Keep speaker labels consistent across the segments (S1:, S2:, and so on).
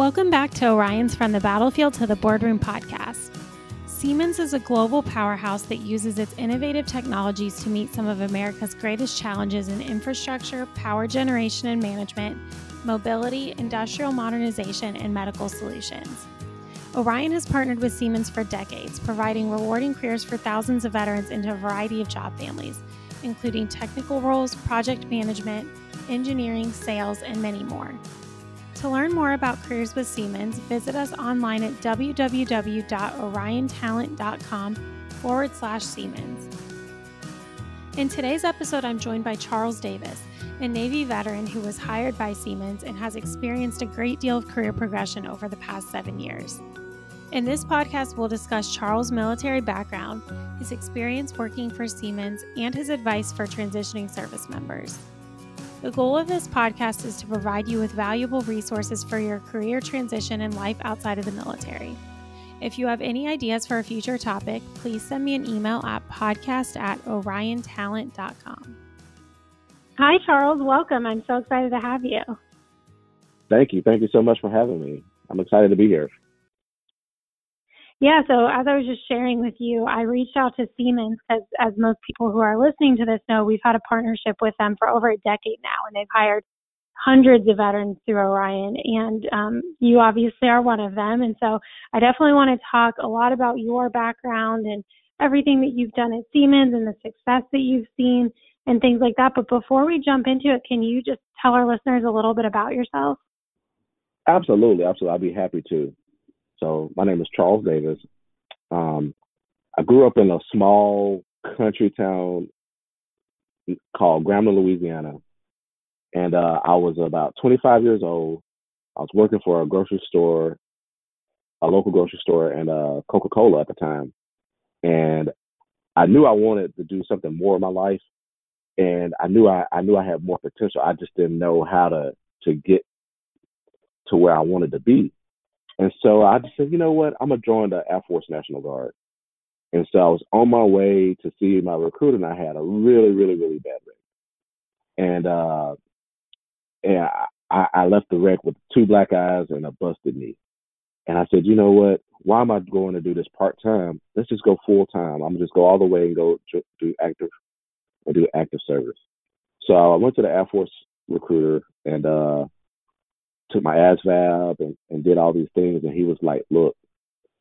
S1: Welcome back to Orion's From the Battlefield to the Boardroom podcast. Siemens is a global powerhouse that uses its innovative technologies to meet some of America's greatest challenges in infrastructure, power generation and management, mobility, industrial modernization, and medical solutions. Orion has partnered with Siemens for decades, providing rewarding careers for thousands of veterans into a variety of job families, including technical roles, project management, engineering, sales, and many more. To learn more about careers with Siemens, visit us online at www.oriontalent.com forward slash Siemens. In today's episode, I'm joined by Charles Davis, a Navy veteran who was hired by Siemens and has experienced a great deal of career progression over the past seven years. In this podcast, we'll discuss Charles' military background, his experience working for Siemens, and his advice for transitioning service members. The goal of this podcast is to provide you with valuable resources for your career transition and life outside of the military. If you have any ideas for a future topic, please send me an email at podcast at oriontalent.com. Hi, Charles. Welcome. I'm so excited to have you.
S2: Thank you. Thank you so much for having me. I'm excited to be here.
S1: Yeah, so as I was just sharing with you, I reached out to Siemens because, as most people who are listening to this know, we've had a partnership with them for over a decade now, and they've hired hundreds of veterans through Orion, and um, you obviously are one of them. And so I definitely want to talk a lot about your background and everything that you've done at Siemens and the success that you've seen and things like that. But before we jump into it, can you just tell our listeners a little bit about yourself?
S2: Absolutely, absolutely. I'd be happy to. So my name is Charles Davis. Um, I grew up in a small country town called Grambling, Louisiana, and uh, I was about 25 years old. I was working for a grocery store, a local grocery store, and uh, Coca-Cola at the time, and I knew I wanted to do something more in my life, and I knew I, I knew I had more potential. I just didn't know how to to get to where I wanted to be. And so I just said, you know what, I'm gonna join the Air Force National Guard. And so I was on my way to see my recruiter, and I had a really, really, really bad wreck. And uh, and I, I left the wreck with two black eyes and a busted knee. And I said, you know what? Why am I going to do this part time? Let's just go full time. I'm gonna just go all the way and go do active and do active service. So I went to the Air Force recruiter and uh took my ASVAB and, and did all these things. And he was like, look,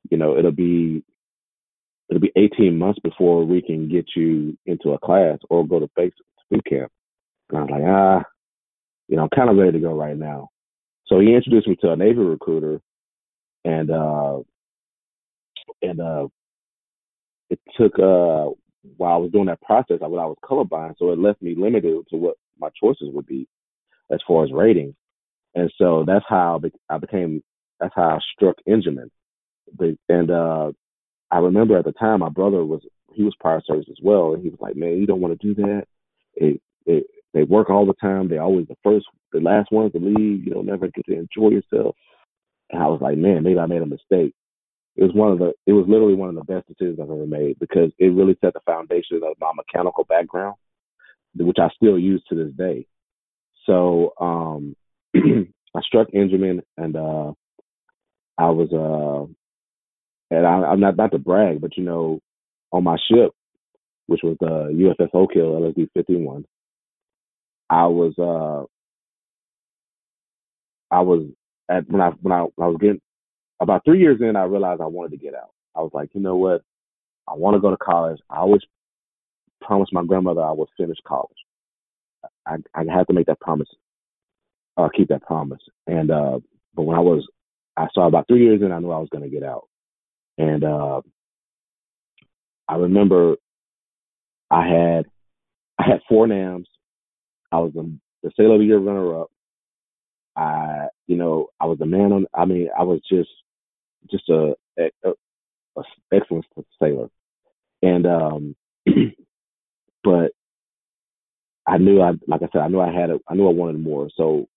S2: you know, it'll be it'll be 18 months before we can get you into a class or go to basic boot camp. And I was like, ah, you know, I'm kind of ready to go right now. So he introduced me to a Navy recruiter, and uh, and uh, it took uh, while I was doing that process, I, I was colorblind, so it left me limited to what my choices would be as far as ratings. And so that's how I became, that's how I struck Engineman. And uh, I remember at the time my brother was, he was prior service as well. And he was like, man, you don't want to do that. It, it, they work all the time. They're always the first, the last ones to leave. You don't never get to enjoy yourself. And I was like, man, maybe I made a mistake. It was one of the, it was literally one of the best decisions I've ever made because it really set the foundation of my mechanical background, which I still use to this day. So, um, I struck Engineman and uh, I was uh, and I, am not about to brag, but you know, on my ship, which was the USS Oak LSD 51, I was uh, I was at when I when I, when I was getting about three years in, I realized I wanted to get out. I was like, you know what, I want to go to college. I always promised my grandmother I would finish college. I I had to make that promise uh, keep that promise. And uh, but when I was, I saw about three years in, I knew I was going to get out. And uh, I remember I had I had four NAMs. I was the, the Sailor of the Year runner up. I, you know, I was a man on. I mean, I was just just a, a, a excellent sailor, and um, but I knew I, like I said, I knew I had it. I knew I wanted more. So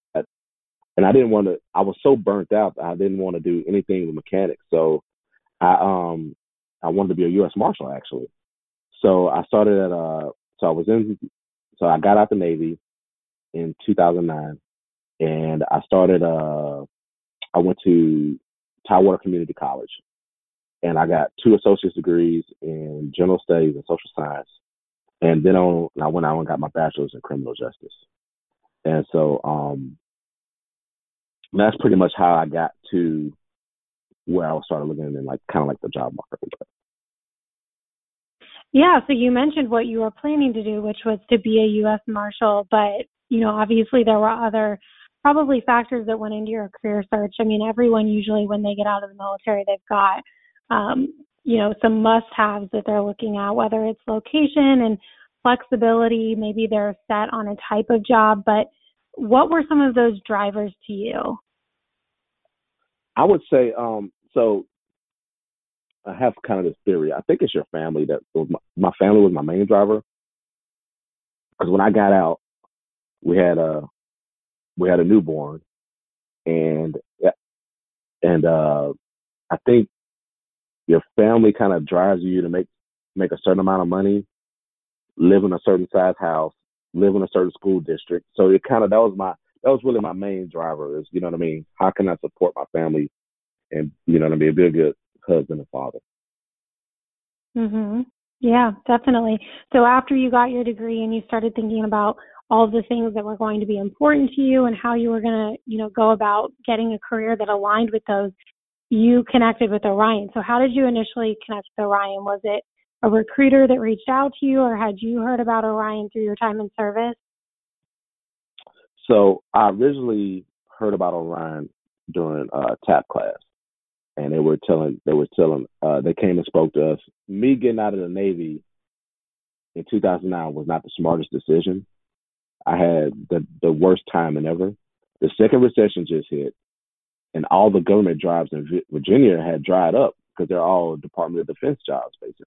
S2: and I didn't want to. I was so burnt out I didn't want to do anything with mechanics. So I um I wanted to be a U.S. Marshal actually. So I started at uh so I was in so I got out the Navy in 2009 and I started uh I went to Tidewater Community College, and I got two associate's degrees in general studies and social science. And then on, I went out and got my bachelor's in criminal justice. And so um, that's pretty much how I got to where I started looking in like kind of like the job market.
S1: Yeah, so you mentioned what you were planning to do, which was to be a U.S. Marshal, but you know, obviously there were other probably factors that went into your career search. I mean, everyone usually when they get out of the military, they've got um, you know some must-haves that they're looking at, whether it's location and flexibility. Maybe they're set on a type of job, but what were some of those drivers to you?
S2: I would say um, so. I have kind of this theory. I think it's your family that was my, my family was my main driver. Because when I got out, we had a we had a newborn, and and uh, I think your family kind of drives you to make make a certain amount of money, live in a certain size house, live in a certain school district. So it kind of that was my that was really my main driver is you know what I mean. How can I support my family, and you know what I mean, be a good husband and father.
S1: Mhm. Yeah, definitely. So after you got your degree and you started thinking about all the things that were going to be important to you and how you were going to, you know, go about getting a career that aligned with those, you connected with Orion. So how did you initially connect with Orion? Was it a recruiter that reached out to you or had you heard about Orion through your time in service?
S2: So I originally heard about Orion during uh, TAP class, and they were telling they were telling uh, they came and spoke to us. Me getting out of the Navy in 2009 was not the smartest decision. I had the the worst time ever. The second recession just hit, and all the government jobs in Virginia had dried up because they're all Department of Defense jobs basically.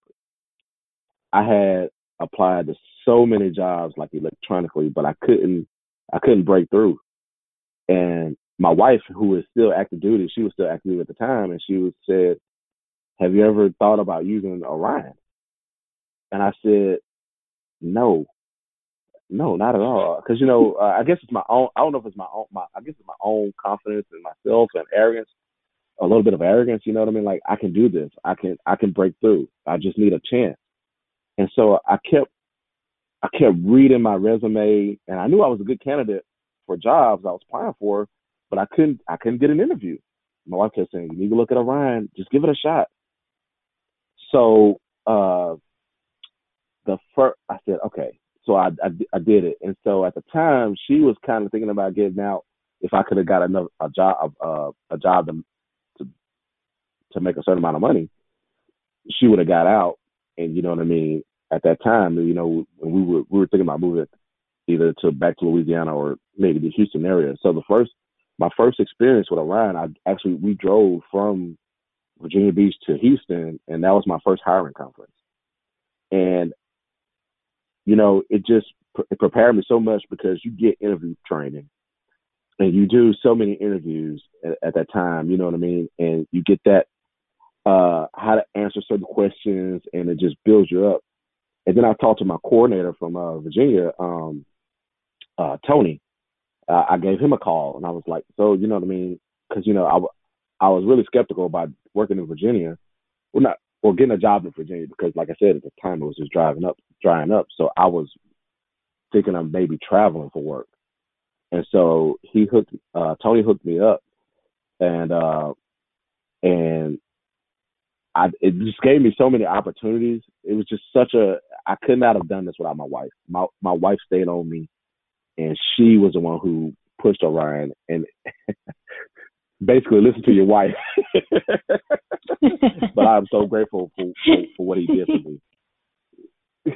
S2: I had applied to so many jobs like electronically, but I couldn't I couldn't break through. And my wife, who was still active duty, she was still active duty at the time, and she was said, "Have you ever thought about using Orion?" And I said, "No, no, not at all." Because you know, uh, I guess it's my own. I don't know if it's my own. My I guess it's my own confidence in myself and arrogance, a little bit of arrogance. You know what I mean? Like I can do this. I can. I can break through. I just need a chance. And so I kept I kept reading my resume, and I knew I was a good candidate for jobs I was applying for, but I couldn't I couldn't get an interview. My wife kept saying, "You need to look at Orion. Just give it a shot." So uh, the first, I said, "Okay." So I, I, I did it, and so at the time she was kind of thinking about getting out if I could have got another a job uh, a job to, to to make a certain amount of money. She would have got out, and you know what I mean at that time, you know, when we were we were thinking about moving either to back to Louisiana or maybe the Houston area. So the first my first experience with Orion, I actually we drove from Virginia Beach to Houston, and that was my first hiring conference. And you know, it just it prepared me so much because you get interview training, and you do so many interviews at, at that time. You know what I mean? And you get that uh, how to answer certain questions, and it just builds you up. And then I talked to my coordinator from uh, Virginia, um, uh, Tony. Uh, I gave him a call, and I was like, "So you know what I mean?" Because you know, I, I was really skeptical about working in Virginia. Well, not or getting a job in Virginia because, like I said, at the time it was just driving up, drying up. So I was thinking I'm maybe traveling for work. And so he hooked, uh, Tony hooked me up, and uh, and I it just gave me so many opportunities. It was just such a I could not have done this without my wife. My my wife stayed on me, and she was the one who pushed Orion and basically listen to your wife. but I'm so grateful for, for, for what he did for me.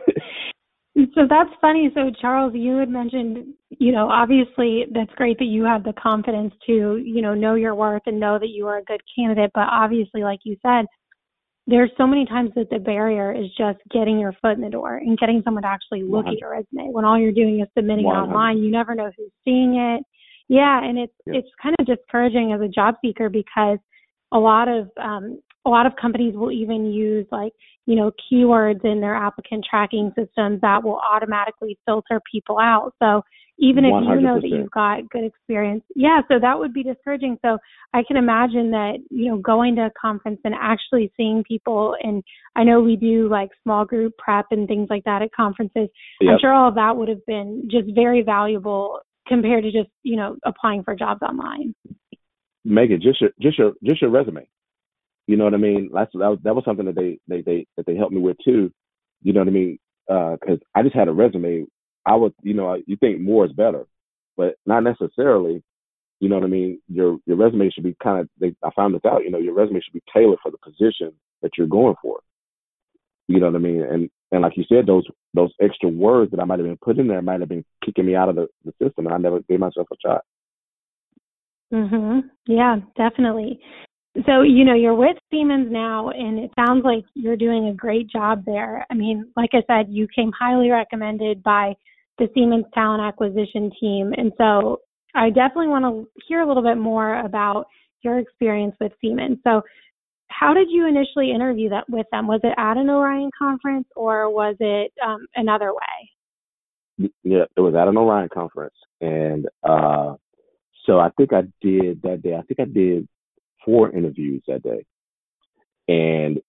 S1: so that's funny. So Charles, you had mentioned, you know, obviously that's great that you have the confidence to, you know, know your worth and know that you are a good candidate. But obviously, like you said, there's so many times that the barrier is just getting your foot in the door and getting someone to actually look at your resume. When all you're doing is submitting it online, you never know who's seeing it. Yeah, and it's yeah. it's kind of discouraging as a job seeker because a lot of um, a lot of companies will even use like you know keywords in their applicant tracking systems that will automatically filter people out. So even if you know that you've got good experience. Yeah, so that would be discouraging. So I can imagine that, you know, going to a conference and actually seeing people and I know we do like small group prep and things like that at conferences. I'm sure all of that would have been just very valuable compared to just, you know, applying for jobs online.
S2: Megan, just your just your just your resume. You know what I mean? That's that was, that was something that they they they that they helped me with too. You know what I mean? Uh, because I just had a resume. I would you know you think more is better, but not necessarily. You know what I mean? Your your resume should be kind of. They, I found this out. You know, your resume should be tailored for the position that you're going for. You know what I mean? And and like you said, those those extra words that I might have been put in there might have been kicking me out of the, the system, and I never gave myself a shot.
S1: Mhm. Yeah, definitely. So, you know, you're with Siemens now and it sounds like you're doing a great job there. I mean, like I said, you came highly recommended by the Siemens talent acquisition team. And so, I definitely want to hear a little bit more about your experience with Siemens. So, how did you initially interview that with them? Was it at an Orion conference or was it um, another way?
S2: Yeah, it was at an Orion conference, and uh, so I think I did that day. I think I did four interviews that day, and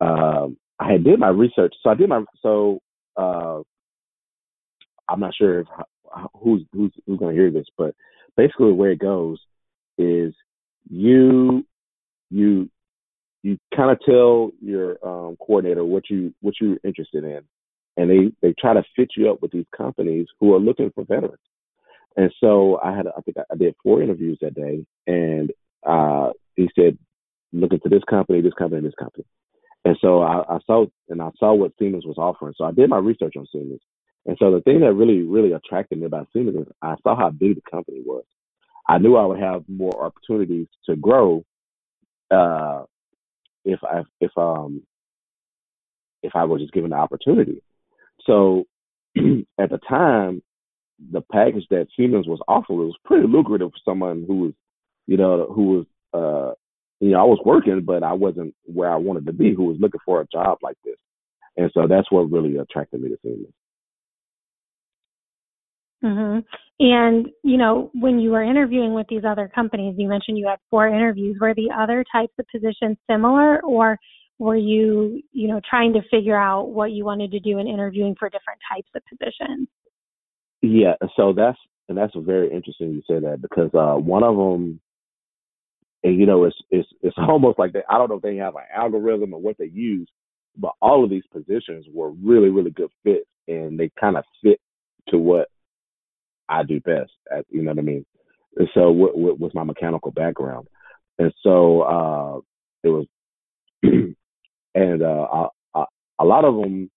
S2: um, I had did my research. So I did my so uh, I'm not sure if, who's who's who's going to hear this, but basically way it goes is you you you kind of tell your um, coordinator what you what you're interested in, and they they try to fit you up with these companies who are looking for veterans. And so I had I think I did four interviews that day, and uh, he said, look into this company, this company, this company. And so I, I saw and I saw what Siemens was offering. So I did my research on Siemens. And so the thing that really, really attracted me about Siemens is I saw how big the company was. I knew I would have more opportunities to grow uh, if I if um if I was just given the opportunity. So at the time, the package that Siemens was offering was pretty lucrative for someone who was, you know, who was uh you know, I was working but I wasn't where I wanted to be, who was looking for a job like this. And so that's what really attracted me to Siemens.
S1: Mhm. And you know, when you were interviewing with these other companies, you mentioned you had four interviews. Were the other types of positions similar, or were you, you know, trying to figure out what you wanted to do in interviewing for different types of positions?
S2: Yeah, so that's and that's very interesting you say that because uh, one of them, and you know, it's it's it's almost like they, I don't know if they have an algorithm or what they use, but all of these positions were really really good fits, and they kind of fit to what I do best. At, you know what I mean? And so what, what was my mechanical background, and so uh, it was, and uh, a, a lot of them,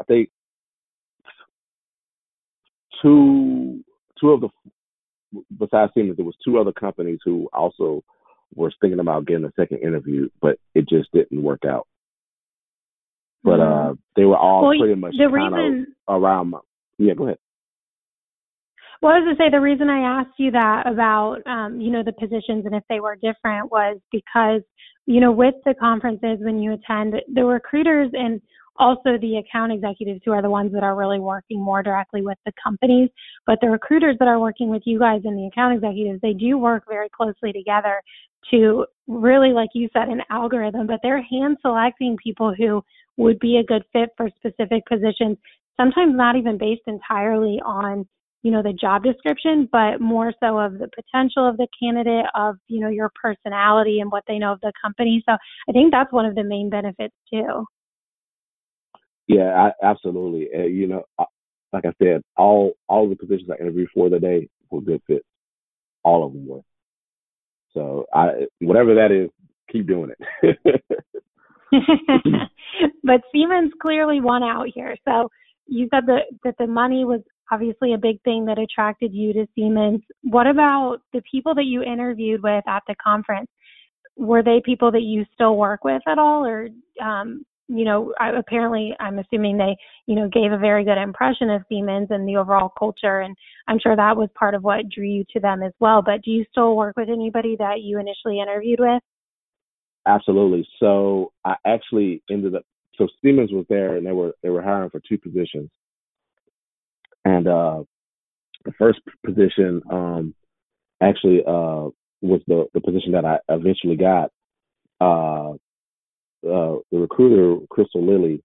S2: I think two two of the besides Siemens, there was two other companies who also were thinking about getting a second interview, but it just didn't work out. But
S1: Mhm.
S2: uh, they were all
S1: Well,
S2: pretty much
S1: the reason
S2: around. My, yeah, go ahead.
S1: Well, I was to say the reason I asked you that about, um, you know, the positions and if they were different was because, you know, with the conferences when you attend, the recruiters and also the account executives who are the ones that are really working more directly with the companies, but the recruiters that are working with you guys and the account executives, they do work very closely together to really, like you said, an algorithm, but they're hand selecting people who would be a good fit for specific positions, sometimes not even based entirely on you know the job description but more so of the potential of the candidate of you know your personality and what they know of the company so i think that's one of the main benefits too
S2: Yeah, I, absolutely. Uh, you know, I, like I said, all all the positions I interviewed for today were good fits. All of them were. So I, whatever that is, keep doing it.
S1: but siemens clearly won out here so you said that that the money was obviously a big thing that attracted you to siemens what about the people that you interviewed with at the conference were they people that you still work with at all or um you know I, apparently i'm assuming they you know gave a very good impression of siemens and the overall culture and i'm sure that was part of what drew you to them as well but do you still work with anybody that you initially interviewed with
S2: Absolutely. So I actually ended up. So Siemens was there, and they were they were hiring for two positions, and uh, the first position um, actually uh, was the the position that I eventually got. Uh, uh, the recruiter Crystal Lilly,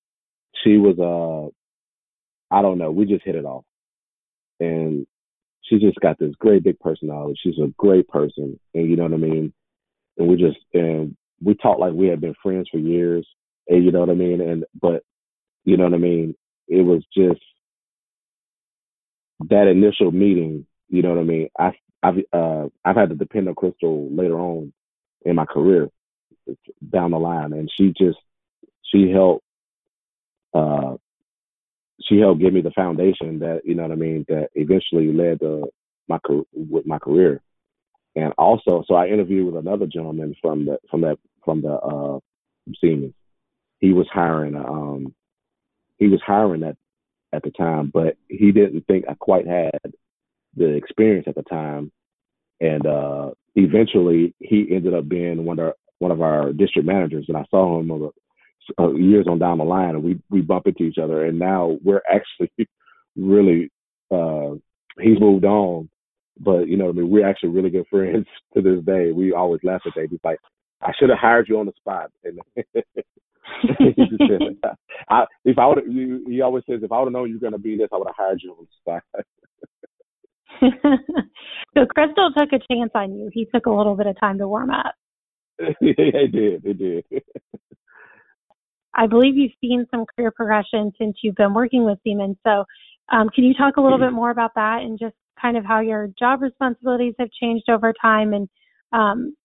S2: she was uh, I don't know, we just hit it off, and she just got this great big personality. She's a great person, and you know what I mean. And we just and we talked like we had been friends for years, and you know what I mean. And but you know what I mean. It was just that initial meeting. You know what I mean. I I've uh, I've had to depend on Crystal later on in my career down the line, and she just she helped uh, she helped give me the foundation that you know what I mean that eventually led to my with my career. And also, so I interviewed with another gentleman from the from that from the uh, Siemens. He was hiring um he was hiring at at the time, but he didn't think I quite had the experience at the time. And uh, eventually, he ended up being one of our, one of our district managers, and I saw him over uh, years on down the line, and we we bump into each other, and now we're actually really uh, he's moved on, but you know I mean we're actually really good friends to this day. We always laugh at that. He's like, I should have hired you on the spot. And I, if I would, he always says, if I would have known you were going to be this, I would have hired you on the spot.
S1: so Crystal took a chance on you. He took a little bit of time to warm up.
S2: he did. He did.
S1: I believe you've seen some career progression since you've been working with Siemens. So, um, can you talk a little bit more about that and just kind of how your job responsibilities have changed over time and um,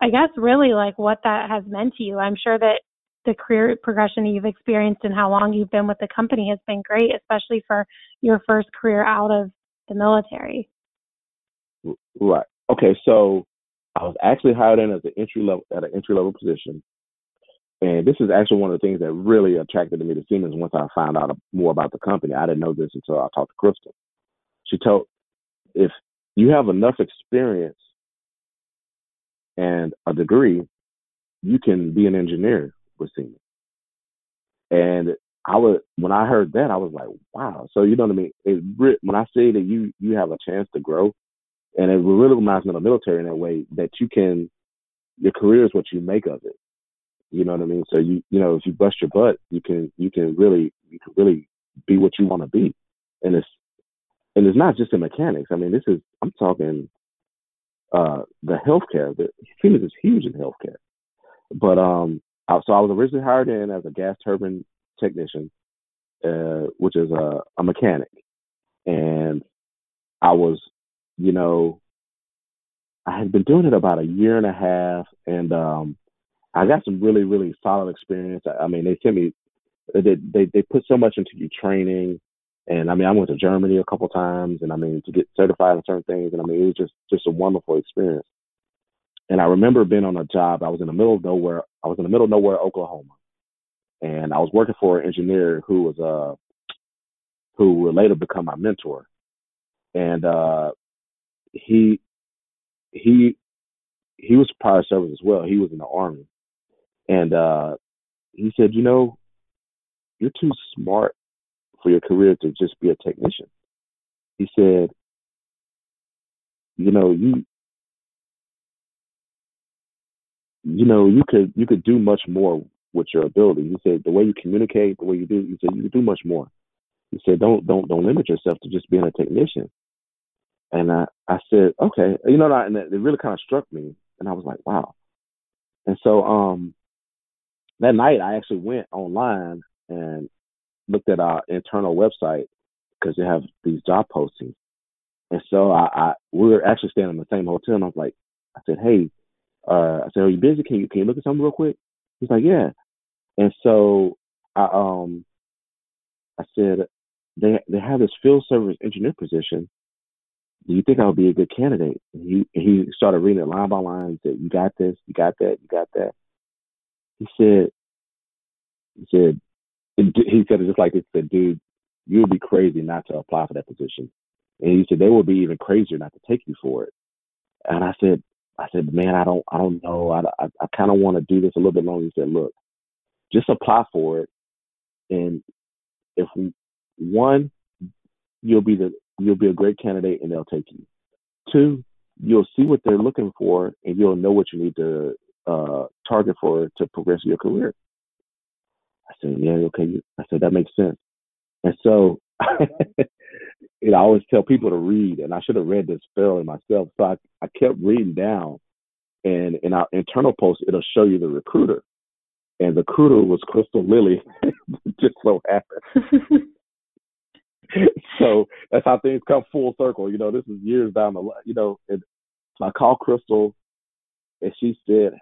S1: I guess really like what that has meant to you. I'm sure that the career progression you've experienced and how long you've been with the company has been great, especially for your first career out of the military.
S2: Right. Okay. So I was actually hired in as an entry level at an entry level position, and this is actually one of the things that really attracted me to Siemens. Once I found out more about the company, I didn't know this until I talked to Crystal. She told if you have enough experience and a degree, you can be an engineer with Siemens. And I was when I heard that, I was like, wow. So you know what I mean? It, when I say that you you have a chance to grow, and it really reminds me of the military in that way that you can, your career is what you make of it. You know what I mean? So you you know if you bust your butt, you can you can really you can really be what you want to be, and it's and it's not just in mechanics. I mean, this is I'm talking uh, the healthcare. The Siemens is huge in healthcare. But um, so I was originally hired in as a gas turbine technician, uh, which is a, a mechanic, and I was, you know, I had been doing it about a year and a half, and um, I got some really, really solid experience. I, I mean, they sent me, they, they they put so much into your training, and I mean, I went to Germany a couple times, and I mean, to get certified in certain things, and I mean, it was just just a wonderful experience. And I remember being on a job. I was in the middle of nowhere. I was in the middle of nowhere, Oklahoma, and I was working for an engineer who was uh who would later become my mentor. And uh he he he was prior service as well. He was in the army, and uh he said, you know, you're too smart for your career to just be a technician. He said, you know, you you know, you could you could do much more with your ability. He said the way you communicate, the way you do, he said you could do much more. He said don't don't don't limit yourself to just being a technician. And I I said okay, you know, and it really kind of struck me, and I was like wow. And so um that night I actually went online and looked at our internal website because they have these job postings. And so I, I we were actually staying in the same hotel, and I was like, I said, hey, uh, I said, are you busy? Can you can you look at something real quick? He's like, yeah. And so I um I said, they they have this field service engineer position. Do you think I would be a good candidate? And he he started reading it line by line. He said, you got this, you got that, you got that. He said, he said, he said it just like this. Said, dude, you would be crazy not to apply for that position. And he said they would be even crazier not to take you for it. And I said, I said, man, I don't, I don't know. I, I, I kind of want to do this a little bit longer. He said, look, just apply for it, and if we, one, you'll be the you'll be a great candidate and they'll take you. Two, you'll see what they're looking for and you'll know what you need to uh, target for to progress your career. I said, yeah, okay. I said, that makes sense. And so, you know, I always tell people to read, and I should have read this fairly myself. So I, I kept reading down, and in our internal post, it'll show you the recruiter. And the recruiter was Crystal Lilly, just so happened. so that's how things come full circle. You know, this is years down the line. You know, and so I called Crystal, and she said,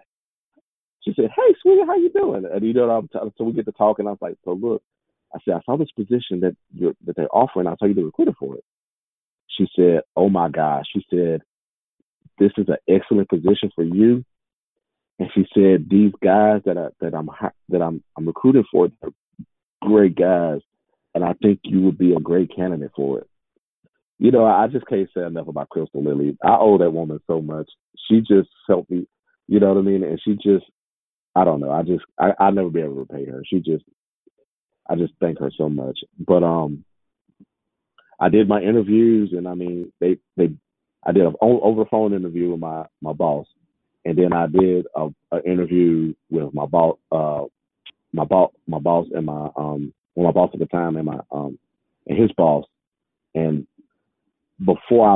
S2: she said, "Hey, sweetie, how you doing?" And you know, I'm t- so we get to talking. I was like, "So look," I said, "I saw this position that you're that they're offering. I'll tell you the recruiter for it." She said, "Oh my gosh," she said, "This is an excellent position for you." And she said, "These guys that I that I'm that I'm I'm recruiting for, they're great guys and I think you would be a great candidate for it. You know, I just can't say enough about Crystal Lilly. I owe that woman so much. She just helped me, you know what I mean? And she just, I don't know. I just, I, I'll never be able to repay her. She just, I just thank her so much. But um, I did my interviews, and I mean, they they, I did an over phone interview with my my boss, and then I did a, a interview with my boss, uh, my boss, my boss, and my um well, my boss at the time and my um and his boss. And before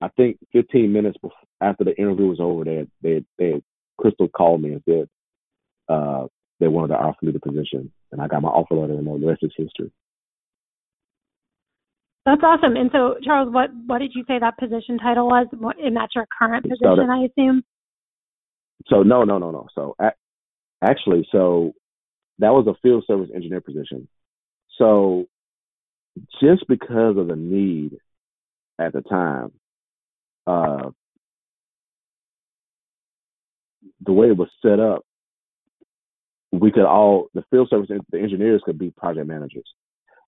S2: I, I think 15 minutes before, after the interview was over, they they they Crystal called me and said uh, they wanted to offer me the position, and I got my offer letter, and the rest is history.
S1: That's awesome. And so, Charles, what what did you say that position title was? And that's your current position, so that, I assume.
S2: So no, no, no, no. So actually, so that was a field service engineer position. So just because of the need at the time, uh, the way it was set up, we could all the field service the engineers could be project managers.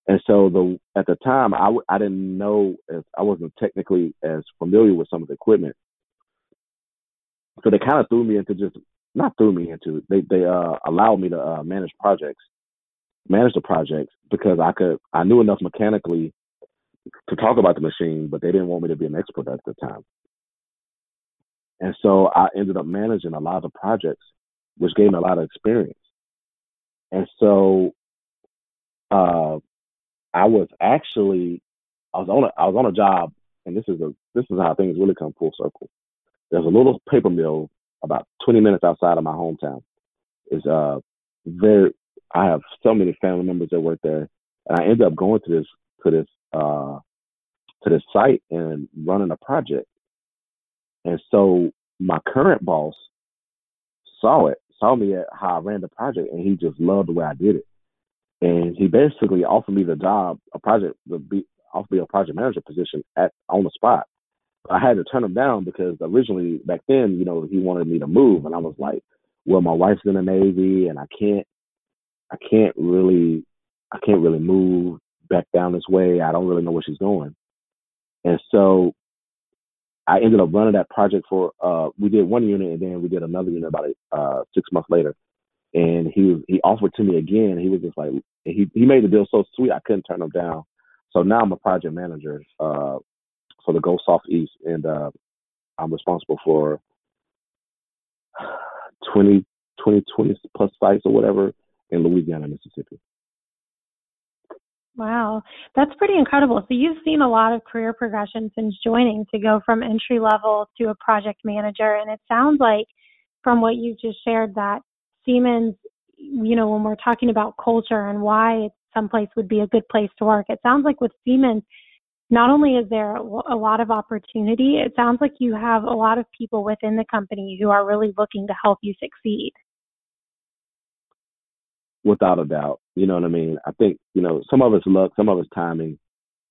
S2: And so the at the time I, I didn't know if I wasn't technically as familiar with some of the equipment. So they kind of threw me into just not threw me into they they uh allowed me to uh, manage projects manage the projects because I could I knew enough mechanically to talk about the machine, but they didn't want me to be an expert at the time. And so I ended up managing a lot of projects, which gave me a lot of experience. And so uh, I was actually I was on a I was on a job, and this is a this is how things really come full circle. There's a little paper mill about 20 minutes outside of my hometown. It's uh very I have so many family members that work there, and I ended up going to this to this uh, to this site and running a project. And so my current boss saw it, saw me at how I ran the project, and he just loved the way I did it. And he basically offered me the job, a project, the be offered me a project manager position at on the spot. I had to turn him down because originally back then, you know, he wanted me to move, and I was like, "Well, my wife's in the Navy, and I can't I can't really I can't really move back down this way. I don't really know where she's going. And so I ended up running that project for uh we did one unit and then we did another unit about uh six months later. And he was he offered to me again. He was just like he he made the deal so sweet I couldn't turn him down. So now I'm a project manager uh for the Gulf Southeast and uh I'm responsible for 20 20 20 plus sites or whatever in Louisiana, Mississippi.
S1: Wow, that's pretty incredible. So you've seen a lot of career progression since joining to go from entry level to a project manager. And it sounds like from what you just shared that Siemens, you know, when we're talking about culture and why someplace would be a good place to work, it sounds like with Siemens, not only is there a lot of opportunity, it sounds like you have a lot of people within the company who are really looking to help you succeed
S2: without a doubt. You know what I mean? I think, you know, some of it's luck, some of it's timing,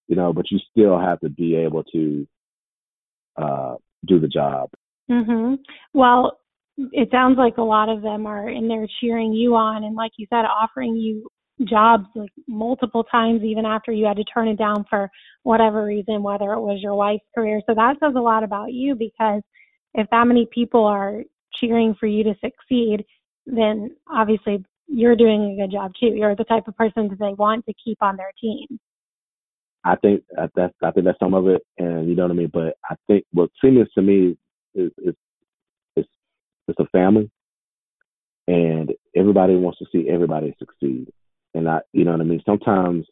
S2: you know, but you still have to be able to uh, do the job.
S1: Mhm. Well, it sounds like a lot of them are in there cheering you on and like you said offering you jobs like multiple times even after you had to turn it down for whatever reason whether it was your wife's career so that says a lot about you because if that many people are cheering for you to succeed then obviously you're doing a good job too. You're the type of person that they want to keep on their team.
S2: I think that's I think that's some of it, and you know what I mean. But I think what Siemens to me is is is it's a family, and everybody wants to see everybody succeed. And I, you know what I mean. Sometimes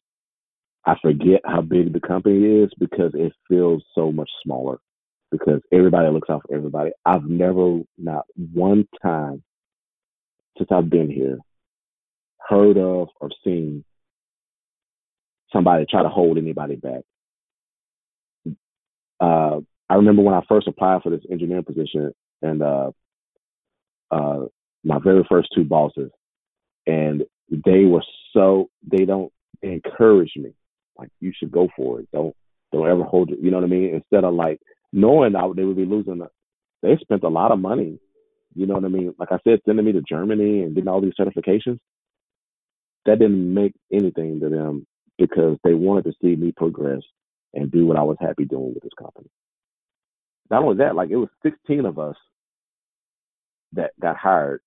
S2: I forget how big the company is because it feels so much smaller because everybody looks out for everybody. I've never, not one time since I've been here, heard of or seen somebody try to hold anybody back. Uh, I remember when I first applied for this engineering position, and uh, uh, my very first two bosses, and they were so they don't encourage me like you should go for it. Don't don't ever hold it. You know what I mean? Instead of like knowing that they would be losing, they spent a lot of money. You know what I mean? Like I said, sending me to Germany and getting all these certifications. That didn't make anything to them because they wanted to see me progress and do what I was happy doing with this company. Not only that, like it was 16 of us that got hired,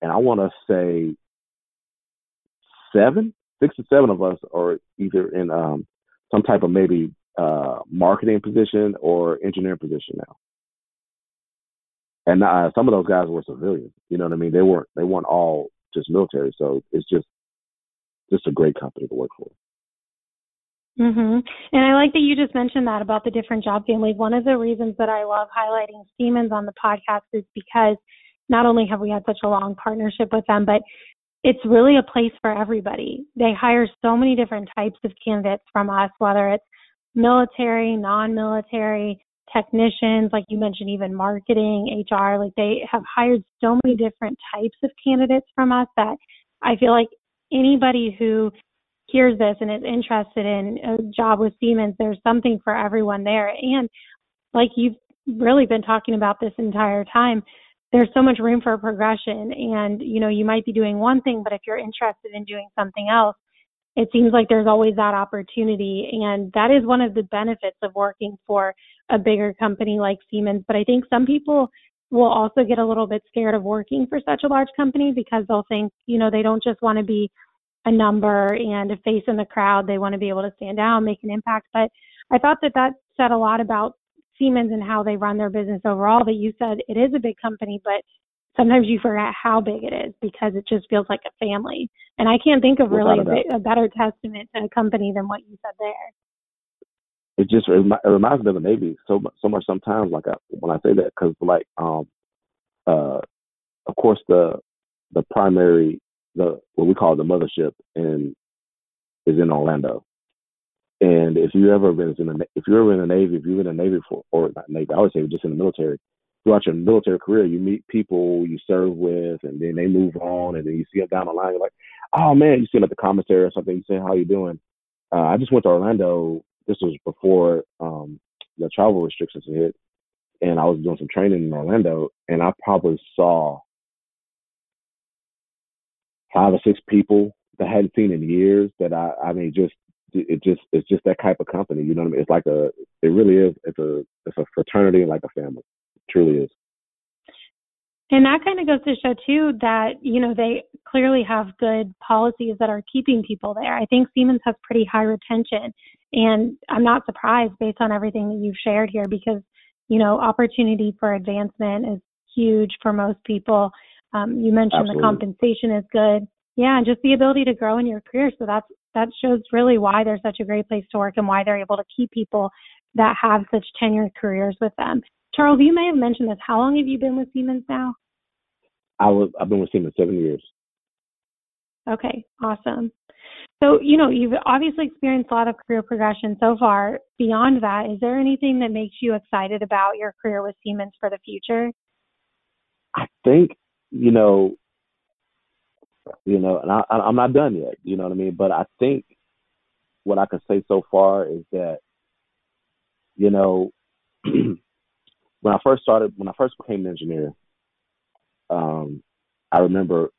S2: and I want to say seven, six or seven of us are either in um, some type of maybe uh, marketing position or engineering position now. And uh, some of those guys were civilians. You know what I mean? They weren't. They weren't all just military. So it's just just a great company to work for.
S1: Mm-hmm. And I like that you just mentioned that about the different job families. One of the reasons that I love highlighting Siemens on the podcast is because not only have we had such a long partnership with them, but it's really a place for everybody. They hire so many different types of candidates from us, whether it's military, non-military, technicians, like you mentioned, even marketing, HR, like they have hired so many different types of candidates from us that I feel like anybody who hears this and is interested in a job with Siemens, there's something for everyone there. And like you've really been talking about this entire time, there's so much room for progression. And, you know, you might be doing one thing, but if you're interested in doing something else, it seems like there's always that opportunity. And that is one of the benefits of working for a bigger company like Siemens. But I think some people will also get a little bit scared of working for such a large company because they'll think, you know, they don't just want to be a number and a face in the crowd. They want to be able to stand out, make an impact. But I thought that that said a lot about Siemens and how they run their business overall. That you said it is a big company, but sometimes you forget how big it is because it just feels like a family. And I can't think of really a, a, better testament to a company than what you said there.
S2: It just it reminds me of the Navy so much, so much sometimes. Like I, when I say that, because like um, uh, of course the the primary the what we call the mothership and is in Orlando. And if you ever been in the if you're ever in the Navy, if you've been in the Navy for or not Navy, I would say just in the military, throughout your military career, you meet people you serve with, and then they move on, and then you see them down the line. You're like, oh man, you see them at the commissary or something. You say, how you doing? Uh, I just went to Orlando. This was before um, the travel restrictions hit, and I was doing some training in Orlando, and I probably saw five or six people that I hadn't seen in years. That I, I mean, just it just it's just that type of company. You know what I mean? It's like a, it really is. It's a it's a fraternity like a family. It truly is.
S1: And that kind of goes to show too that you know they clearly have good policies that are keeping people there. I think Siemens has pretty high retention, and I'm not surprised based on everything that you've shared here because you know opportunity for advancement is huge for most people. Um, you mentioned Absolutely. the compensation is good. Yeah, and just the ability to grow in your career. So that's that shows really why they're such a great place to work and why they're able to keep people that have such tenured careers with them. Charles, you may have mentioned this. How long have you been with Siemens now?
S2: I was I've been with Siemens seven years.
S1: Okay, awesome. So, you know, you've obviously experienced a lot of career progression so far. Beyond that, is there anything that makes you excited about your career with Siemens for the future?
S2: I think you know, you know, and I, I'm not done yet. You know what I mean? But I think what I can say so far is that, you know, when I first started, when I first became an engineer, um, I remember,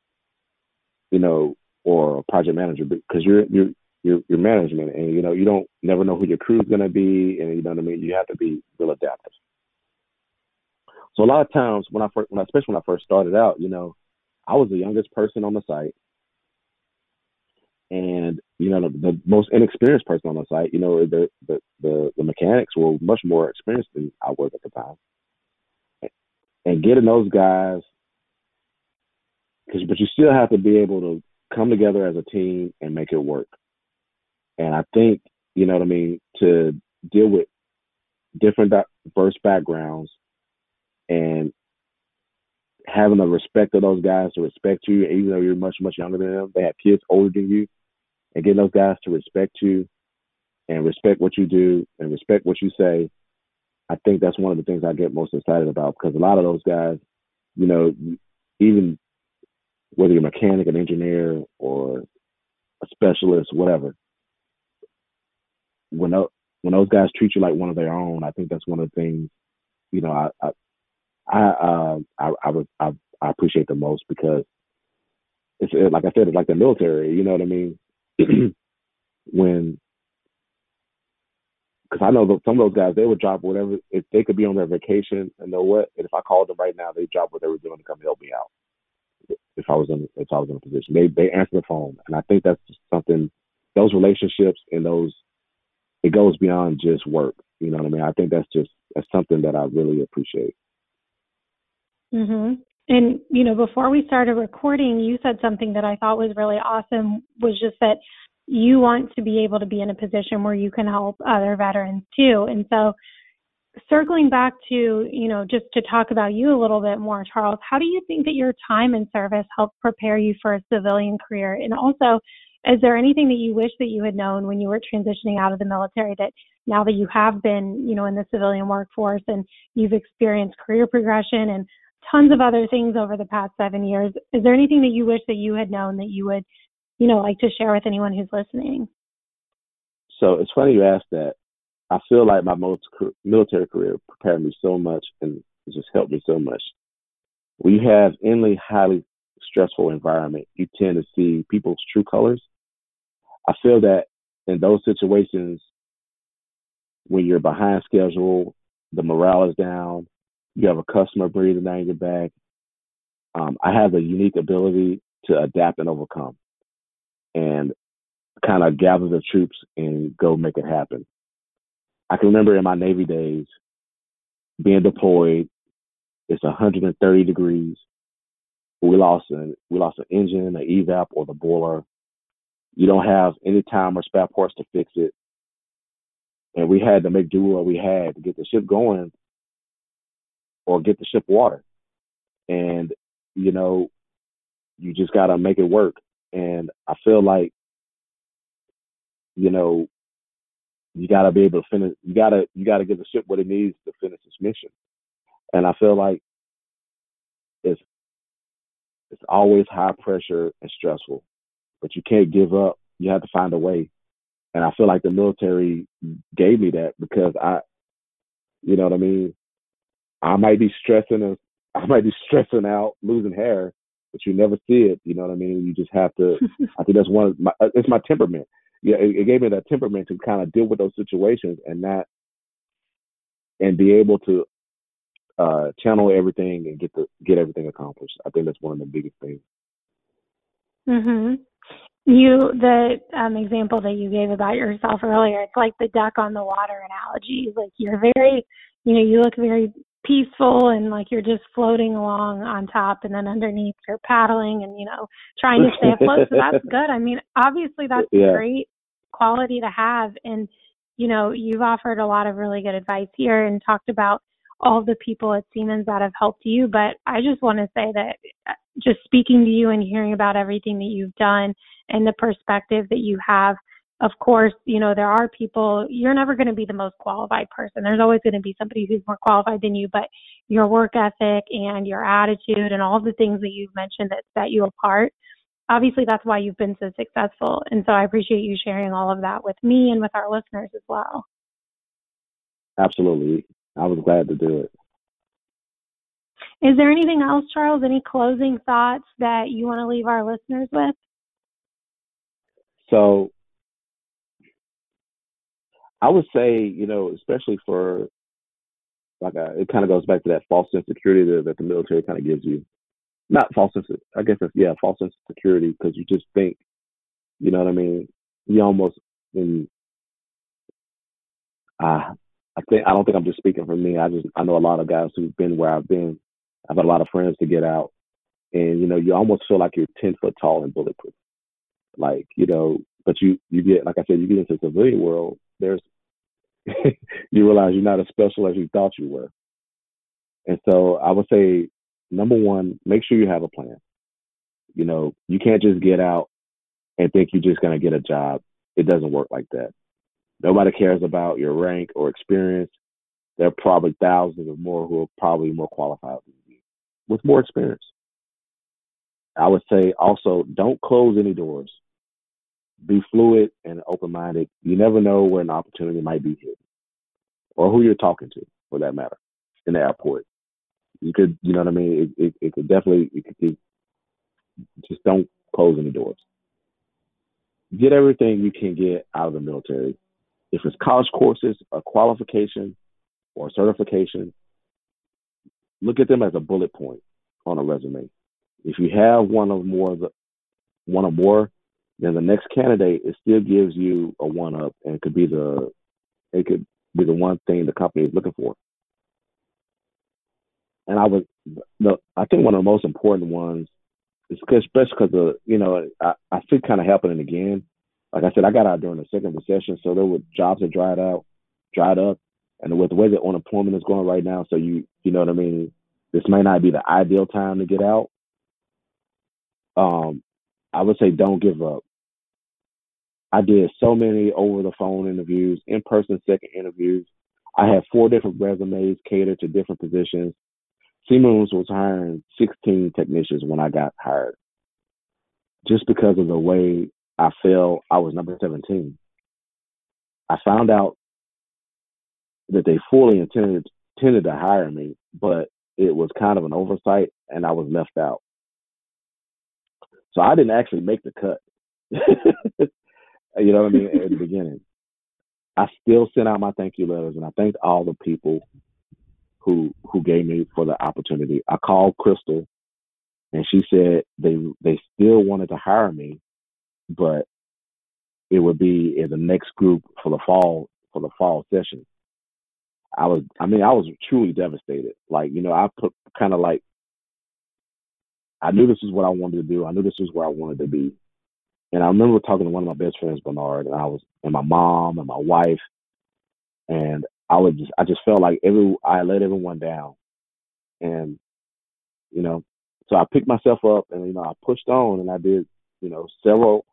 S2: you know, or a project manager because you're you're you're, you're management and you know you don't never know who your crew's gonna be and you know what I mean. You have to be real adaptive. So a lot of times when I first, when I, especially when I first started out, you know, I was the youngest person on the site, and you know the, the, most inexperienced person on the site, you know, the, the the the mechanics were much more experienced than I was at the time, and getting those guys, because but you still have to be able to come together as a team and make it work. And I think you know what I mean to deal with different diverse backgrounds and having the respect of those guys to respect you, even though you're much much younger than them. They have kids older than you and getting those guys to respect you and respect what you do and respect what you say, I think that's one of the things I get most excited about because a lot of those guys, you know, even whether you're a mechanic, an engineer, or a specialist, whatever, when those, when those guys treat you like one of their own, I think that's one of the things, you know, I I I uh, I, I, I, I appreciate the most because it's like I said, it's like the military. You know what I mean? when because I know that some of those guys they would drop whatever if they could be on their vacation and know what and if I called them right now they drop what they were doing to come help me out if I was in if I was in a position they they answer the phone and I think that's something those relationships and those it goes beyond just work you know what I mean I think that's just that's something that I really appreciate.
S1: Mhm. And, you know, before we started recording, you said something that I thought was really awesome was just that you want to be able to be in a position where you can help other veterans too. And so circling back to, you know, just to talk about you a little bit more, Charles, how do you think that your time in service helped prepare you for a civilian career? And also, is there anything that you wish that you had known when you were transitioning out of the military that now that you have been, you know, in the civilian workforce and you've experienced career progression and tons of other things over the past seven years. Is there anything that you wish that you had known that you would, you know, like to share with anyone who's listening?
S2: So it's funny you asked that. I feel like my military career prepared me so much and just helped me so much. You have any highly stressful environment, you tend to see people's true colors. I feel that in those situations, when you're behind schedule, the morale is down, you have a customer breathing down your back. Um, I have a unique ability to adapt and overcome and kind of gather the troops and go make it happen. I can remember in my Navy days being deployed. It's 130 degrees. We lost an we lost an engine, an evap, or the boiler. You don't have any time or spare parts to fix it, and we had to make do what we had to get the ship going or get the ship water. And, you know, you just got to make it work. And I feel like, you know, you got to be able to finish, you got to, you got to give the ship what it needs to finish its mission. And I feel like it's, it's always high pressure and stressful, but you can't give up. You have to find a way. And I feel like the military gave me that because I, you know what I mean? I might be stressing I might be stressing out losing hair, but you never see it. You know what I mean? You just have to. I think that's one of my. Uh, it's my temperament. Yeah, it, it gave me that temperament to kind of deal with those situations and not, and be able to uh, channel everything and get the get everything accomplished. I think that's one of the biggest things.
S1: Mhm. You the um, example that you gave about yourself earlier. It's like the duck on the water analogy. Like you're very, you know, you look very peaceful and like you're just floating along on top and then underneath you're paddling and you know trying to stay afloat so that's good i mean obviously that's yeah. great quality to have and you know you've offered a lot of really good advice here and talked about all the people at siemens that have helped you but i just want to say that uh, just speaking to you and hearing about everything that you've done and the perspective that you have of course, you know, there are people, you're never going to be the most qualified person. There's always going to be somebody who's more qualified than you, but your work ethic and your attitude and all the things that you've mentioned that set you apart, obviously that's why you've been so successful. And so I appreciate you sharing all of that with me and with our listeners as well.
S2: Absolutely. I was glad to do it.
S1: Is there anything else, Charles? Any closing thoughts that you want to leave our listeners with?
S2: So I would say, you know, especially for like a, uh, it kind of goes back to that false sense of security that, that the military kind of gives you. Not false sense, I guess it's, yeah, false sense of security because you just think, you know what I mean? you almost when I I think I don't think I'm just speaking for me. I just I know a lot of guys who've been where I've been. I've had a lot of friends to get out, and you know you almost feel like you're ten foot tall and bulletproof. Like you know, but you you get like I said, you get into the civilian world. There's you realize you're not as special as you thought you were. And so I would say, number one, make sure you have a plan. You know, you can't just get out and think you're just going to get a job. It doesn't work like that. Nobody cares about your rank or experience. There are probably thousands of more who are probably more qualified than you with more experience. I would say also don't close any doors. Be fluid and open minded. You never know where an opportunity might be hidden or who you're talking to for that matter in the airport. You could, you know what I mean? It, it, it could definitely, it could just don't close any doors. Get everything you can get out of the military. If it's college courses, a qualification, or a certification, look at them as a bullet point on a resume. If you have one of more, one or more, then the next candidate it still gives you a one up, and it could be the, it could be the one thing the company is looking for and I was the I think one of the most important ones, is cause, especially because of you know I, I see kind of happening again. Like I said, I got out during the second recession, so there were jobs that dried out, dried up, and with the way that unemployment is going right now, so you you know what I mean. This may not be the ideal time to get out. Um, I would say don't give up. I did so many over the phone interviews, in person second interviews. I had four different resumes catered to different positions. Siemens was hiring 16 technicians when I got hired. Just because of the way I felt I was number 17. I found out that they fully intended intended to hire me, but it was kind of an oversight and I was left out. So I didn't actually make the cut. you know what I mean? At the beginning. I still sent out my thank you letters and I thanked all the people who who gave me for the opportunity. I called Crystal, and she said they they still wanted to hire me, but it would be in the next group for the fall for the fall session. I was I mean I was truly devastated. Like you know I put kind of like I knew this is what I wanted to do. I knew this was where I wanted to be. And I remember talking to one of my best friends, Bernard, and I was and my mom and my wife, and I would just I just felt like every I let everyone down, and you know, so I picked myself up and you know I pushed on and I did you know several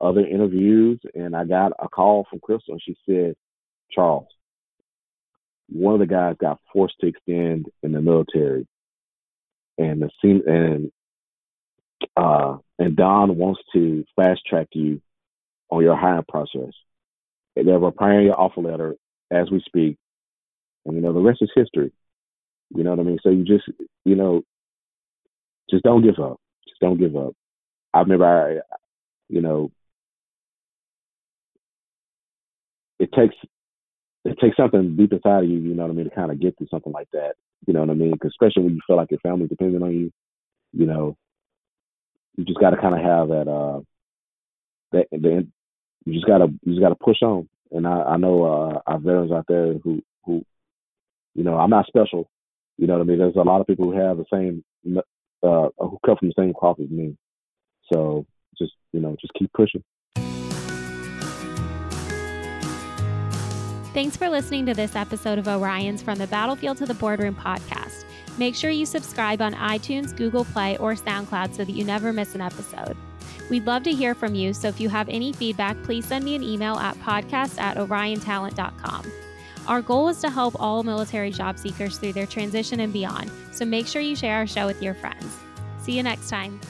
S2: other interviews. And I got a call from Crystal and she said, Charles, one of the guys got forced to extend in the military, and the and uh and Don wants to fast track you on your hiring process. They're preparing your offer letter as we speak, and you know, the rest is history. You know what I mean? So you just, you know, just don't give up. Just don't give up. I remember, I, you know, it takes it takes something deep inside of you, you know what I mean, to kind of get through something like that. You know what I mean? Cause especially when you feel like your family's depending on you, you know, you just got to kind of have that, uh, that, you just gotta, you just gotta push on. And I, I know, uh, our veterans out there who, who, you know, I'm not special. You know what I mean? There's a lot of people who have the same, uh, who come from the same cloth as me. So just, you know, just keep pushing.
S1: Thanks for listening to this episode of Orion's From the Battlefield to the Boardroom podcast. Make sure you subscribe on iTunes, Google Play, or SoundCloud so that you never miss an episode. We'd love to hear from you, so if you have any feedback, please send me an email at podcast at oriontalent.com. Our goal is to help all military job seekers through their transition and beyond, so make sure you share our show with your friends. See you next time.